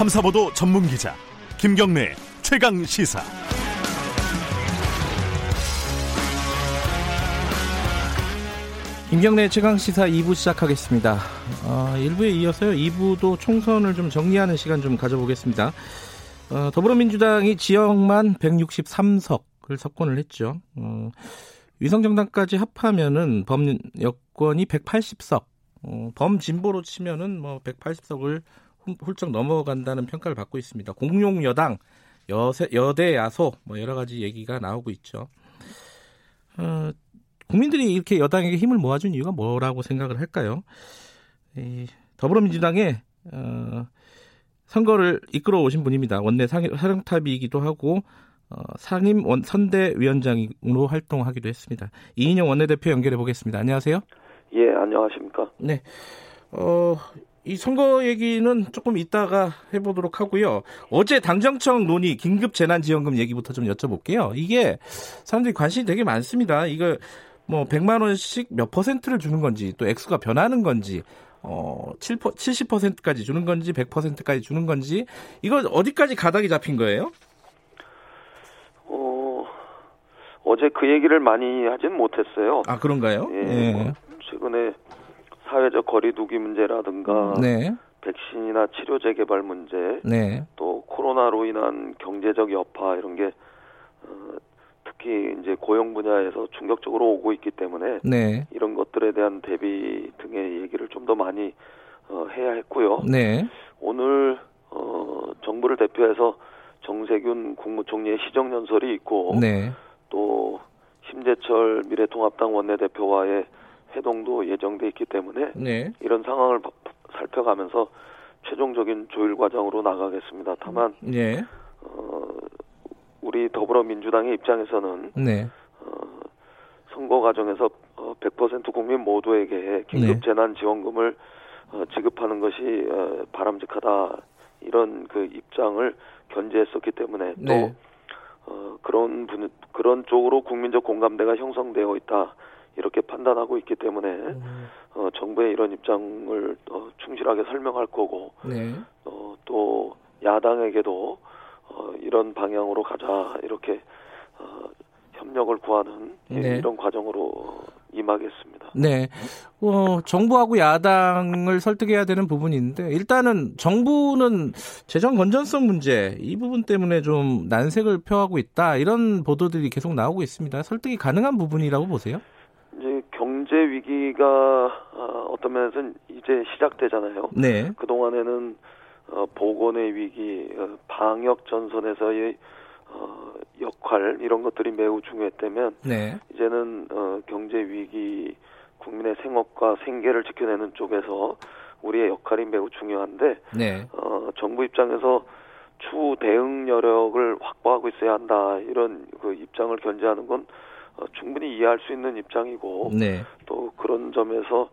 탐사보도 전문 기자 김경래 최강 시사. 김경래 최강 시사 2부 시작하겠습니다. 어, 1부에 이어서요. 2부도 총선을 좀 정리하는 시간 좀 가져보겠습니다. 어, 더불어민주당이 지역만 163석을 석권을 했죠. 어, 위성정당까지 합하면은 범 여권이 180석, 어, 범 진보로 치면은 뭐 180석을 훌쩍 넘어간다는 평가를 받고 있습니다. 공용 여당, 여세, 여대 야소 뭐 여러 가지 얘기가 나오고 있죠. 어, 국민들이 이렇게 여당에게 힘을 모아준 이유가 뭐라고 생각을 할까요? 이 더불어민주당의 어, 선거를 이끌어 오신 분입니다. 원내 사령탑이기도 하고 어, 상임 원, 선대위원장으로 활동하기도 했습니다. 이인영 원내대표 연결해 보겠습니다. 안녕하세요. 예, 안녕하십니까. 네. 어, 이 선거 얘기는 조금 이따가 해보도록 하고요. 어제 당정청 논의 긴급 재난지원금 얘기부터 좀 여쭤볼게요. 이게 사람들이 관심이 되게 많습니다. 이거 뭐 100만 원씩 몇 퍼센트를 주는 건지 또 액수가 변하는 건지 어 7, 70%까지 주는 건지 100%까지 주는 건지 이거 어디까지 가닥이 잡힌 거예요? 어 어제 그 얘기를 많이 하진 못했어요. 아 그런가요? 예. 네. 뭐 최근에 사회적 거리두기 문제라든가 네. 백신이나 치료 재개발 문제, 네. 또 코로나로 인한 경제적 여파 이런 게 어, 특히 이제 고용 분야에서 충격적으로 오고 있기 때문에 네. 이런 것들에 대한 대비 등의 얘기를 좀 더 많이 어, 해야 했고요. 네. 오늘 어, 정부를 대표해서 정세균 국무총리의 시정연설이 있고 네. 또 심재철 미래통합당 원내대표와의 회동도 예정돼 있기 때문에 네. 이런 상황을 살펴가면서 최종적인 조율 과정으로 나가겠습니다. 다만 네. 어, 우리 더불어민주당의 입장에서는 네. 어, 선거 과정에서 어, 100% 국민 모두에게 긴급 네. 재난 지원금을 어, 지급하는 것이 어, 바람직하다 이런 그 입장을 견제했었기 때문에 또 네. 어, 그런 분 그런 쪽으로 국민적 공감대가 형성되어 있다 이렇게 판단하고 있기 때문에 음. 어, 정부의 이런 입장을 어, 충실하게 설명할 거고 네. 어, 또 야당에게도 어, 이런 방향으로 가자 이렇게 어, 협력을 구하는 네. 이런 과정으로 임하겠습니다. 네. 어, 정부하고 야당을 설득해야 되는 부분인데 일단은 정부는 재정 건전성 문제 이 부분 때문에 좀 난색을 표하고 있다 이런 보도들이 계속 나오고 있습니다. 설득이 가능한 부분이라고 보세요? 이제 경제 위기가 어, 어떤 면에서는 이제 시작되잖아요. 네. 그 동안에는 어, 보건의 위기, 어, 방역 전선에서의 어, 역할 이런 것들이 매우 중요했다면 네. 이제는 어, 경제 위기, 국민의 생업과 생계를 지켜내는 쪽에서 우리의 역할이 매우 중요한데 네. 어, 정부 입장에서 추후 대응 여력을 확보하고 있어야 한다 이런 그 입장을 견제하는 건 어, 충분히 이해할 수 있는 입장이고 네. 또 그런 점에서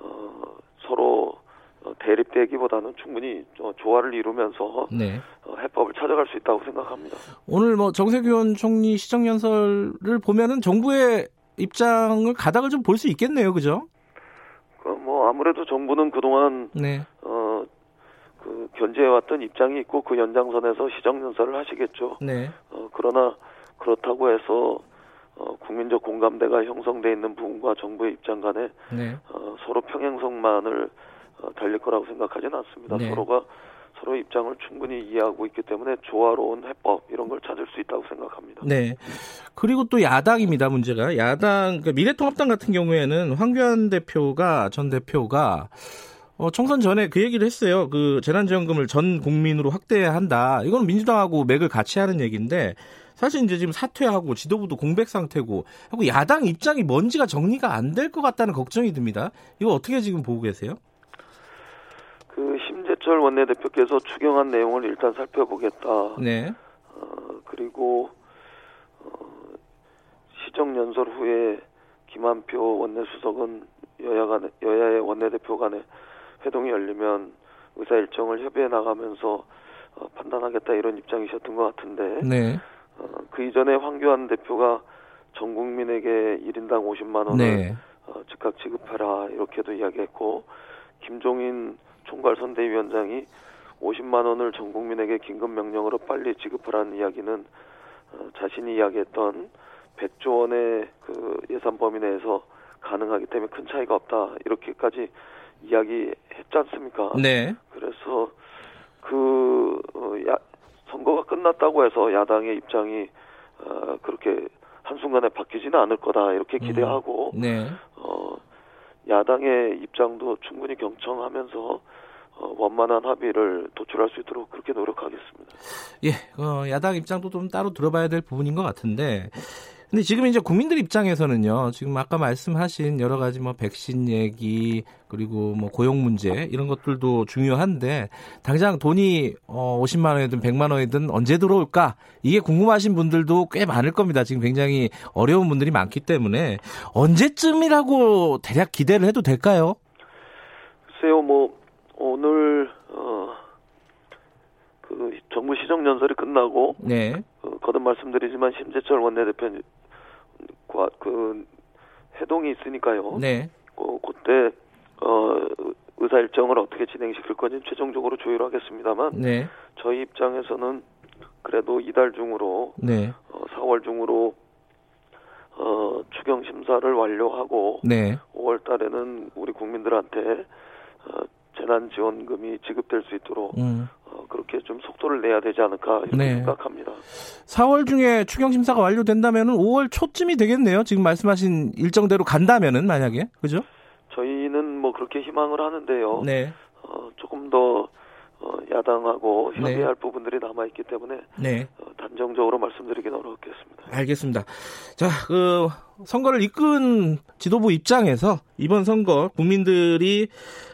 어, 서로 어, 대립되기보다는 충분히 조화를 이루면서 네. 어, 해법을 찾아갈 수 있다고 생각합니다. 오늘 뭐 정세균 총리 시정연설을 보면은 정부의 입장을 가닥을 좀 볼 수 있겠네요, 그죠? 그 뭐 아무래도 정부는 그동안 네. 어, 그 견제해왔던 입장이 있고 그 연장선에서 시정연설을 하시겠죠. 네. 어, 그러나 그렇다고 해서 어, 국민적 공감대가 형성돼 있는 부분과 정부의 입장 간에 네. 어, 서로 평행성만을 어, 달릴 거라고 생각하지는 않습니다. 네. 서로가 서로 입장을 충분히 이해하고 있기 때문에 조화로운 해법 이런 걸 찾을 수 있다고 생각합니다. 네. 그리고 또 야당입니다. 문제가 야당 그 미래통합당 같은 경우에는 황교안 대표가 전 대표가 어, 총선 전에 그 얘기를 했어요. 그 재난지원금을 전 국민으로 확대해야 한다. 이건 민주당하고 맥을 같이 하는 얘기인데 사실 이제 지금 사퇴하고 지도부도 공백 상태고 하고 야당 입장이 뭔지가 정리가 안 될 것 같다는 걱정이 듭니다. 이거 어떻게 지금 보고 계세요? 그 심재철 원내대표께서 추경한 내용을 일단 살펴보겠다. 네. 어, 그리고 어, 시정 연설 후에 김한표 원내수석은 여야 간 여야의 원내대표 간에 회동이 열리면 의사 일정을 협의해 나가면서 어, 판단하겠다 이런 입장이셨던 것 같은데 네. 어, 그 이전에 황교안 대표가 전 국민에게 1인당 50만 원을 네. 어, 즉각 지급해라 이렇게도 이야기했고 김종인 총괄 선대위원장이 50만 원을 전 국민에게 긴급 명령으로 빨리 지급하라는 이야기는 어, 자신이 이야기했던 100조 원의 그 예산 범위 내에서 가능하기 때문에 큰 차이가 없다 이렇게까지 이야기했지 않습니까? 네. 그래서 그 어, 야, 선거가 끝났다고 해서 야당의 입장이 어, 그렇게 한순간에 바뀌지는 않을 거다 이렇게 음. 기대하고 음, 네. 어, 야당의 입장도 충분히 경청하면서 어, 원만한 합의를 도출할 수 있도록 그렇게 노력하겠습니다. 예, 어, 야당 입장도 좀 따로 들어봐야 될 부분인 것 같은데 근데 지금 이제 국민들 입장에서는요, 지금 아까 말씀하신 여러 가지 뭐 백신 얘기 그리고 뭐 고용 문제 이런 것들도 중요한데 당장 돈이 어 50만 원이든 100만 원이든 언제 들어올까 이게 궁금하신 분들도 꽤 많을 겁니다. 지금 굉장히 어려운 분들이 많기 때문에 언제쯤이라고 대략 기대를 해도 될까요? 글쎄요, 뭐 오늘 어. 그 정부 시정 연설이 끝나고 네. 어, 거듭 말씀드리지만 심재철 원내대표 그 해동이 있으니까요. 네. 어, 그때 어 의사 일정을 어떻게 진행시킬 건지 최종적으로 조율하겠습니다만 네. 저희 입장에서는 그래도 이달 중으로 네. 어, 4월 중으로 어, 추경 심사를 완료하고 네. 5월 달에는 우리 국민들한테 어, 재난 지원금이 지급될 수 있도록 음. 어, 그렇게 좀 속도를 내야 되지 않을까 이렇게 네. 생각합니다. 4월 중에 추경 심사가 완료된다면 5월 초쯤이 되겠네요. 지금 말씀하신 일정대로 간다면은 만약에 그죠? 저희는 뭐 그렇게 희망을 하는데요. 네. 어, 조금 더 어, 야당하고 협의할 네. 부분들이 남아 있기 때문에 네. 어, 단정적으로 말씀드리기는 어렵겠습니다. 알겠습니다. 자, 그 선거를 이끈 지도부 입장에서 이번 선거 국민들이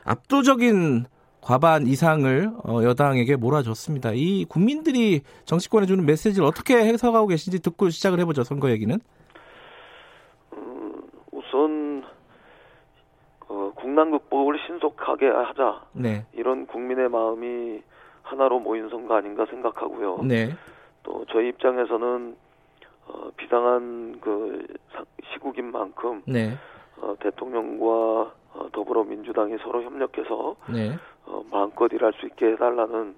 압도적인 과반 이상을 어, 여당에게 몰아줬습니다. 이 국민들이 정치권에 주는 메시지를 어떻게 해석하고 계신지 듣고 시작을 해보죠. 선거 얘기는. 음, 우선 어, 국난 극복을 신속하게 하자. 네. 이런 국민의 마음이 하나로 모인 선거 아닌가 생각하고요. 네. 또 저희 입장에서는 어, 비상한 그 시국인 만큼 네. 어, 대통령과 어, 더불어민주당이 서로 협력해서 네. 어, 마음껏 일할 수 있게 해달라는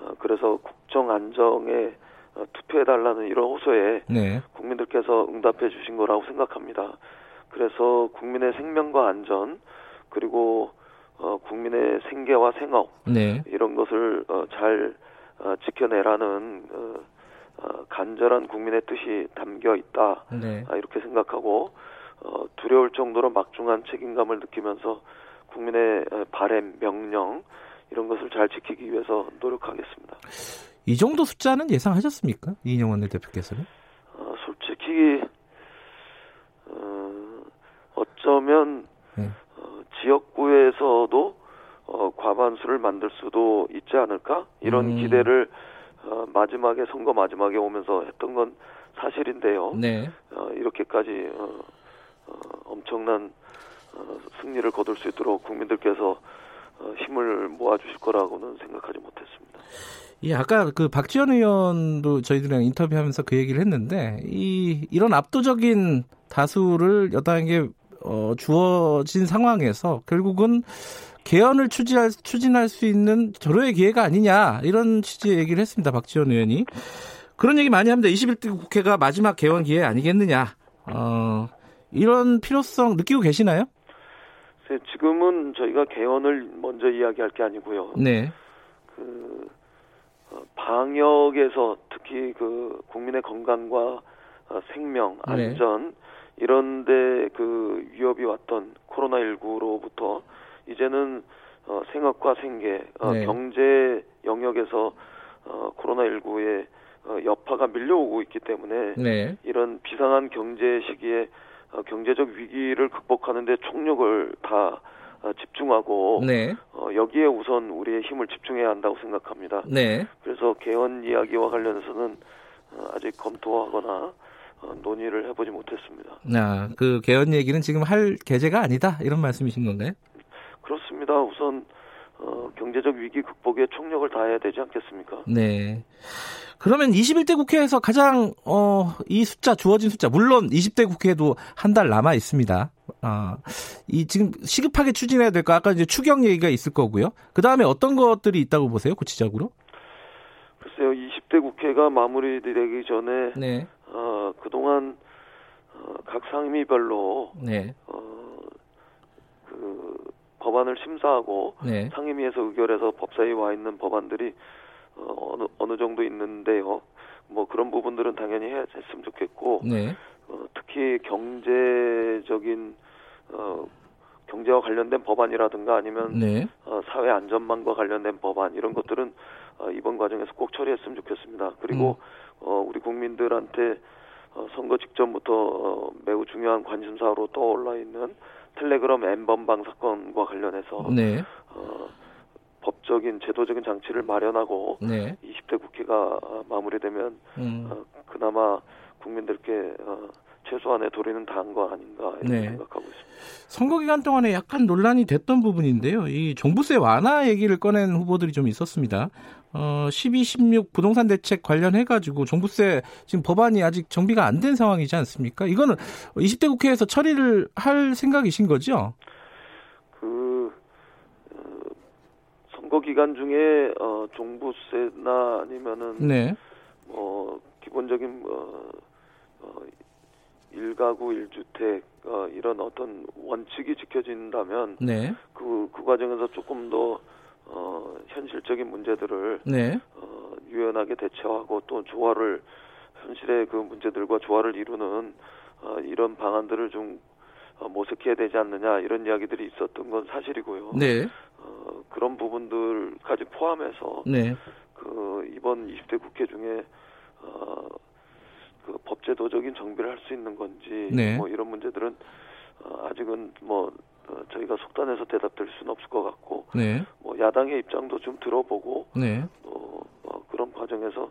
어, 그래서 국정 안정에 어, 투표해달라는 이런 호소에 네. 국민들께서 응답해 주신 거라고 생각합니다. 그래서 국민의 생명과 안전 그리고 어, 국민의 생계와 생업 네. 이런 것을 어, 잘 어, 지켜내라는 어, 어, 간절한 국민의 뜻이 담겨 있다 네. 아, 이렇게 생각하고 어, 두려울 정도로 막중한 책임감을 느끼면서 국민의 바램, 명령 이런 것을 잘 지키기 위해서 노력하겠습니다. 이 정도 숫자는 예상하셨습니까? 이인영 원내대표께서는? 어, 솔직히 어, 어쩌면 네. 어, 지역구에서도 어, 과반수를 만들 수도 있지 않을까 이런 음. 기대를 어, 마지막에 선거 마지막에 오면서 했던 건 사실인데요. 네. 어, 이렇게까지 어, 어, 엄청난 어, 승리를 거둘 수 있도록 국민들께서 어, 힘을 모아주실 거라고는 생각하지 못했습니다. 예, 아까 그 박지원 의원도 저희들이랑 인터뷰하면서 그 얘기를 했는데 이 이런 압도적인 다수를 여당에게 어, 주어진 상황에서 결국은 개헌을 추진할, 추진할 수 있는 절호의 기회가 아니냐 이런 취지의 얘기를 했습니다. 박지원 의원이 그런 얘기 많이 합니다. 21대 국회가 마지막 개헌 기회 아니겠느냐. 어, 이런 필요성 느끼고 계시나요? 네, 지금은 저희가 개헌을 먼저 이야기할 게 아니고요. 네. 그 어, 방역에서 특히 그 국민의 건강과 어, 생명, 네. 안전 네. 이런데 그 위협이 왔던 코로나 19로부터 이제는 어, 생업과 생계, 어, 네. 경제 영역에서 어, 코로나 19의 어, 여파가 밀려오고 있기 때문에 네. 이런 비상한 경제 시기에 어, 경제적 위기를 극복하는데 총력을 다 어, 집중하고 네. 어, 여기에 우선 우리의 힘을 집중해야 한다고 생각합니다. 네. 그래서 개헌 이야기와 관련해서는 어, 아직 검토하거나 어, 논의를 해보지 못했습니다. 아, 그 개헌 얘기는 지금 할 계제가 아니다 이런 말씀이신 건가요? 그렇습니다. 우선 어, 경제적 위기 극복에 총력을 다해야 되지 않겠습니까? 네. 그러면 21대 국회에서 가장 어, 이 숫자 주어진 숫자 물론 20대 국회도 한 달 남아 있습니다. 아, 이 지금 시급하게 추진해야 될까? 아까 이제 추경 얘기가 있을 거고요. 그 다음에 어떤 것들이 있다고 보세요, 구체적으로? 글쎄요, 20대 국회가 마무리되기 전에 네. 어, 그동안 어, 각 상임위별로 네. 어, 그 법안을 심사하고 네. 상임위에서 의결해서 법사위에 와 있는 법안들이 어, 어느 어느 정도 있는데요. 뭐 그런 부분들은 당연히 해, 했으면 좋겠고 네. 어, 특히 경제적인 어, 경제와 관련된 법안이라든가 아니면 네. 어, 사회 안전망과 관련된 법안 이런 것들은 어, 이번 과정에서 꼭 처리했으면 좋겠습니다. 그리고 음. 어, 우리 국민들한테 어, 선거 직전부터 어, 매우 중요한 관심사로 떠올라 있는 텔레그램 엠번방 사건과 관련해서 네. 어, 법적인 제도적인 장치를 마련하고 네. 20대 국회가 마무리되면 음. 어, 그나마 국민들께 어, 최소한의 도리는 다한 거 아닌가 이렇게 네. 생각하고 있습니다. 선거 기간 동안에 약간 논란이 됐던 부분인데요. 이 종부세 완화 얘기를 꺼낸 후보들이 좀 있었습니다. 어, 12, 16 부동산 대책 관련해 가지고 종부세 지금 법안이 아직 정비가 안 된 상황이지 않습니까? 이거는 20대 국회에서 처리를 할 생각이신 거죠? 그 어, 선거 기간 중에 어, 종부세나 아니면은 네. 뭐 기본적인 어, 어, 일가구 일주택 어, 이런 어떤 원칙이 지켜진다면 네. 그, 그 과정에서 조금 더 어, 현실적인 문제들을 네. 어, 유연하게 대처하고 또 조화를 현실의 그 문제들과 조화를 이루는 어, 이런 방안들을 좀 어, 모색해야 되지 않느냐 이런 이야기들이 있었던 건 사실이고요. 네. 어, 그런 부분들까지 포함해서 네. 그 이번 20대 국회 중에 어, 그 법제도적인 정비를 할 수 있는 건지 네. 뭐 이런 문제들은 어, 아직은 뭐 어, 저희가 속단해서 대답드릴 수는 없을 것 같고 네. 뭐 야당의 입장도 좀 들어보고 네. 또 어, 그런 과정에서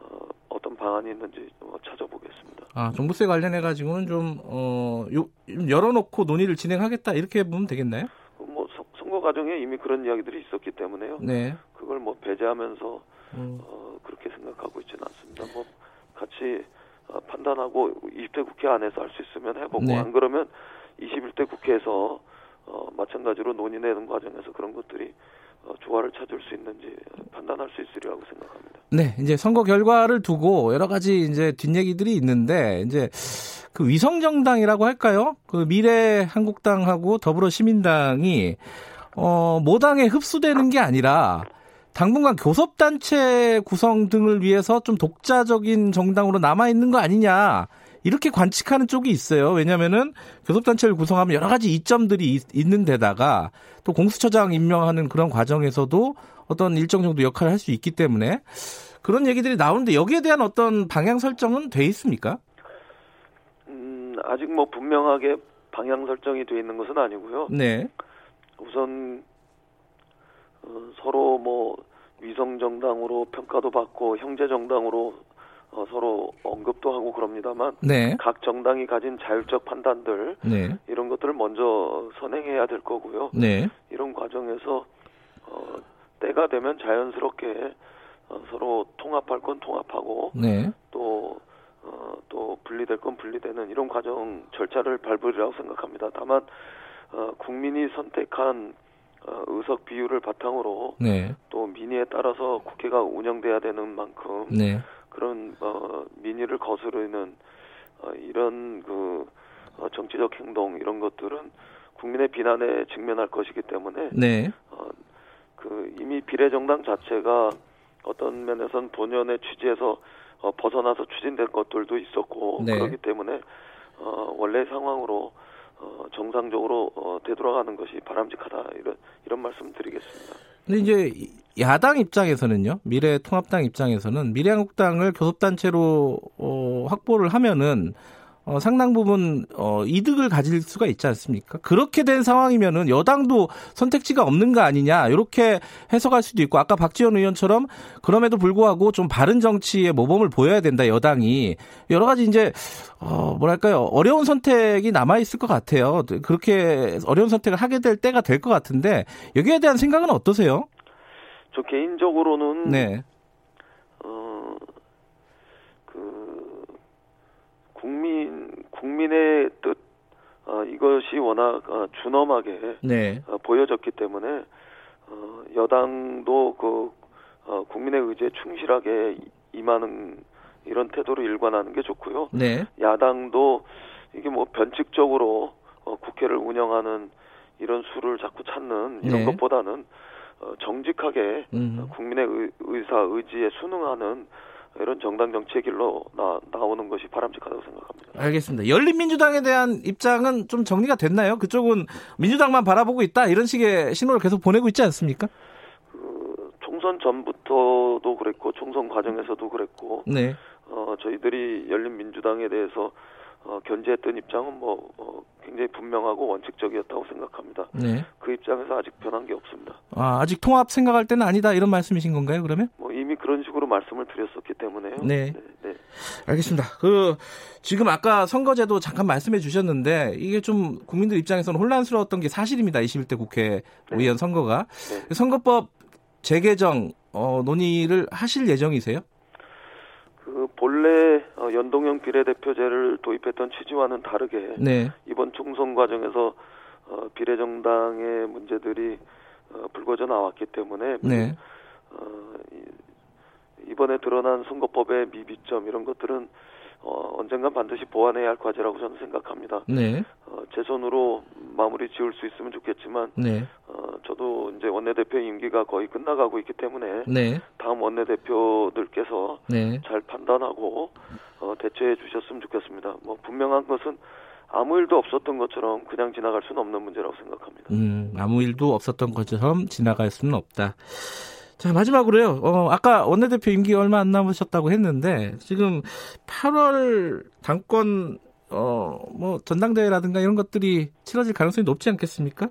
어, 어떤 방안이 있는지 뭐 찾아보겠습니다. 아 종부세 관련해 가지고는 좀 어, 요, 열어놓고 논의를 진행하겠다 이렇게 보면 되겠나요? 뭐 선거 과정에 이미 그런 이야기들이 있었기 때문에요. 네. 그걸 뭐 배제하면서 음. 어, 그렇게 생각하고 있지는 않습니다. 뭐 같이 어, 판단하고 20대 국회 안에서 할 수 있으면 해보고 네. 안 그러면 21대 국회에서 어, 마찬가지로 논의내는 과정에서 그런 것들이 어, 조화를 찾을 수 있는지 판단할 수 있으리라고 생각합니다. 네, 이제 선거 결과를 두고 여러 가지 이제 뒷얘기들이 있는데 이제 그 위성 정당이라고 할까요? 그 미래 한국당하고 더불어 시민당이 어, 모당에 흡수되는 게 아니라 당분간 교섭단체 구성 등을 위해서 좀 독자적인 정당으로 남아있는 거 아니냐. 이렇게 관측하는 쪽이 있어요. 왜냐면은 교섭단체를 구성하면 여러 가지 이점들이 있, 는 데다가 또 공수처장 임명하는 그런 과정에서도 어떤 일정 정도 역할을 할 수 있기 때문에 그런 얘기들이 나오는데 여기에 대한 어떤 방향 설정은 돼 있습니까? 음, 아직 뭐 분명하게 방향 설정이 돼 있는 것은 아니고요. 네. 우선 어, 서로 뭐 위성 정당으로 평가도 받고 형제 정당으로 어, 서로 언급도 하고 그럽니다만 네. 각 정당이 가진 자율적 판단들 네. 이런 것들을 먼저 선행해야 될 거고요. 네. 이런 과정에서 어, 때가 되면 자연스럽게 어, 서로 통합할 건 통합하고 네. 또 어, 또 분리될 건 분리되는 이런 과정 절차를 밟으리라고 생각합니다. 다만 어, 국민이 선택한 어, 의석 비율을 바탕으로 네. 또 민의에 따라서 국회가 운영돼야 되는 만큼 네. 그런 어, 민의를 거스르는 어, 이런 그 어, 정치적 행동 이런 것들은 국민의 비난에 직면할 것이기 때문에 네. 어, 그 이미 비례정당 자체가 어떤 면에선 본연의 취지에서 어, 벗어나서 추진된 것들도 있었고 네. 그렇기 때문에 어, 원래 상황으로 어, 정상적으로 어, 되돌아가는 것이 바람직하다 이런 이런 말씀드리겠습니다. 근데 이제 야당 입장에서는요, 미래통합당 입장에서는 미래한국당을 교섭단체로 어, 확보를 하면은 어, 상당 부분 어, 이득을 가질 수가 있지 않습니까? 그렇게 된 상황이면은 여당도 선택지가 없는 거 아니냐 이렇게 해석할 수도 있고 아까 박지원 의원처럼 그럼에도 불구하고 좀 바른 정치의 모범을 보여야 된다 여당이 여러 가지 이제 어, 뭐랄까요 어려운 선택이 남아 있을 것 같아요. 그렇게 어려운 선택을 하게 될 때가 될 것 같은데 여기에 대한 생각은 어떠세요? 저 개인적으로는 네. 국민 국민의 뜻 어, 이것이 워낙 어, 준엄하게 네. 어, 보여졌기 때문에 어, 여당도 그 어, 국민의 의지에 충실하게 임하는 이런 태도로 일관하는 게 좋고요. 네. 야당도 이게 뭐 변칙적으로 어, 국회를 운영하는 이런 수를 자꾸 찾는 이런 네. 것보다는 어, 정직하게 음. 국민의 의, 의사 의지에 순응하는 이런 정당 정치의 길로 나, 나오는 것이 바람직하다고 생각합니다. 알겠습니다. 열린민주당에 대한 입장은 좀 정리가 됐나요? 그쪽은 민주당만 바라보고 있다 이런 식의 신호를 계속 보내고 있지 않습니까? 그 총선 전부터도 그랬고 총선 과정에서도 그랬고 네. 어, 저희들이 열린민주당에 대해서 어, 견제했던 입장은 뭐 어, 굉장히 분명하고 원칙적이었다고 생각합니다. 네. 그 입장에서 아직 변한 게 없습니다. 아, 아직 통합 생각할 때는 아니다 이런 말씀이신 건가요? 그러면? 뭐 이미 그런 식으로 말씀을 드렸었기 때문에요. 네. 네, 네. 알겠습니다. 그 지금 아까 선거제도 잠깐 말씀해 주셨는데 이게 좀 국민들 입장에서는 혼란스러웠던 게 사실입니다. 21대 국회 의원 네. 선거가 네. 선거법 재개정 어, 논의를 하실 예정이세요? 그 본래 어, 연동형 비례대표제를 도입했던 취지와는 다르게 네. 이번 총선 과정에서 어, 비례정당의 문제들이 어, 불거져 나왔기 때문에 네. 어, 이번에 드러난 선거법의 미비점 이런 것들은 어, 언젠간 반드시 보완해야 할 과제라고 저는 생각합니다. 네. 어, 제 손으로 마무리 지을 수 있으면 좋겠지만, 네. 어, 저도 이제 원내대표 임기가 거의 끝나가고 있기 때문에, 네. 다음 원내대표들께서 네. 잘 판단하고 어, 대처해 주셨으면 좋겠습니다. 뭐 분명한 것은 아무 일도 없었던 것처럼 그냥 지나갈 수는 없는 문제라고 생각합니다. 음, 아무 일도 없었던 것처럼 지나갈 수는 없다. 자, 마지막으로요. 어, 아까 원내대표 임기 얼마 안 남으셨다고 했는데, 지금 8월 당권, 어, 뭐, 전당대회라든가 이런 것들이 치러질 가능성이 높지 않겠습니까?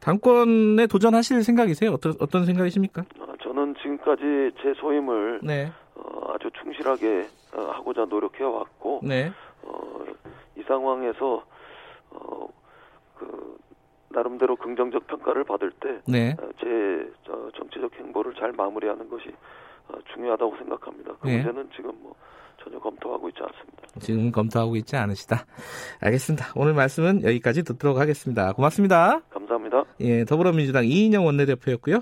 당권에 도전하실 생각이세요? 어떤, 어떤 생각이십니까? 어, 저는 지금까지 제 소임을 네. 어, 아주 충실하게 어, 하고자 노력해 왔고, 네. 어, 이 상황에서 나름대로 긍정적 평가를 받을 때제 네. 어, 정치적 행보를 잘 마무리하는 것이 어, 중요하다고 생각합니다. 그 네. 문제는 지금 뭐 전혀 검토하고 있지 않습니다. 지금 검토하고 있지 않으시다. 알겠습니다. 오늘 말씀은 여기까지 듣도록 하겠습니다. 고맙습니다. 감사합니다. 예, 더불어민주당 이인영 원내대표였고요.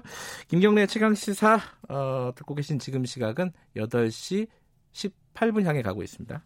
김경래 최강 시사 어, 듣고 계신 지금 시각은 8시 18분 향해 가고 있습니다.